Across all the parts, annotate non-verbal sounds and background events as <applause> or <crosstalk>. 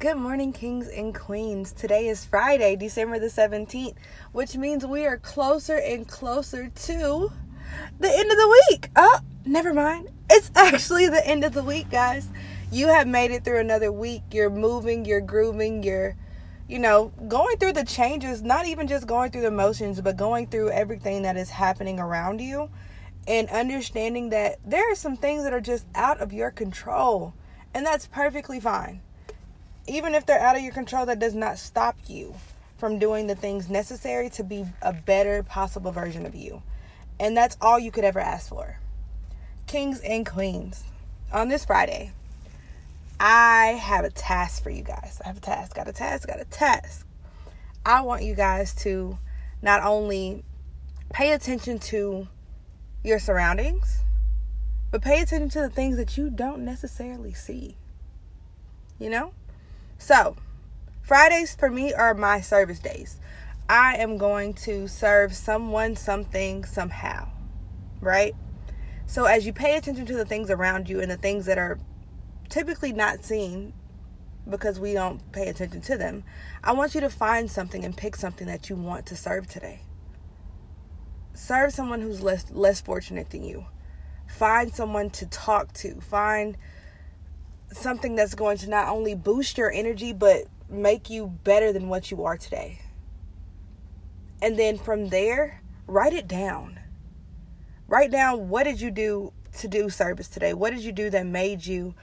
Good morning, kings and queens. Today is Friday, December the 17th, which means we are closer and closer to the end of the week. Oh, never mind. It's <laughs> actually the end of the week, guys. You have made it through another week. You're moving, you're grooving, you're, you know, going through the changes, not even just going through the motions, but going through everything that is happening around you and understanding that there are some things that are just out of your control. And that's perfectly fine even if they're out of your control, that does not stop you from doing the things necessary to be a better possible version of you. And that's all you could ever ask for. Kings and queens, on this Friday, I have a task for you guys. I have a task, got a task, got a task. I want you guys to not only pay attention to your surroundings, but pay attention to the things that you don't necessarily see. You know? So, Fridays for me are my service days. I am going to serve someone, something, somehow, right? So, as you pay attention to the things around you and the things that are typically not seen because we don't pay attention to them, I want you to find something and pick something that you want to serve today. Serve someone who's less less fortunate than you. Find someone to talk to. Find something that's going to not only boost your energy but make you better than what you are today. And then from there, write it down. Write down what did you do to do service today? What did you do that made you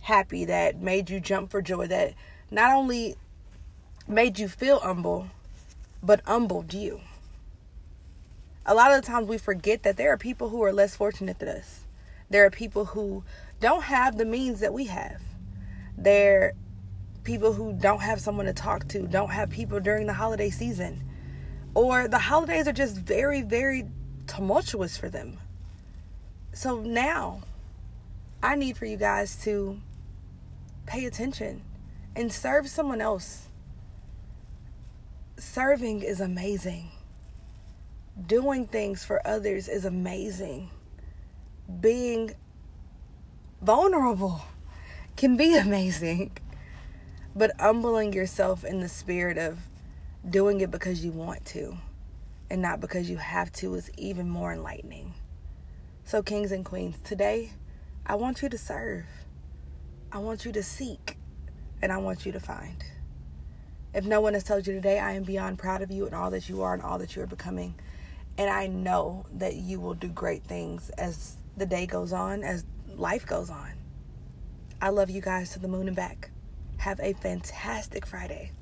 happy, that made you jump for joy, that not only made you feel humble, but humbled you? A lot of the times we forget that there are people who are less fortunate than us. There are people who don't have the means that we have. There are people who don't have someone to talk to, don't have people during the holiday season. Or the holidays are just very, very tumultuous for them. So now, I need for you guys to pay attention and serve someone else. Serving is amazing. Doing things for others is amazing. Being vulnerable can be <laughs> amazing. But humbling yourself in the spirit of doing it because you want to and not because you have to is even more enlightening. So, kings and queens, today I want you to serve, I want you to seek, and I want you to find. If no one has told you today, I am beyond proud of you and all that you are and all that you are becoming. And I know that you will do great things as the day goes on, as life goes on. I love you guys to the moon and back. Have a fantastic Friday.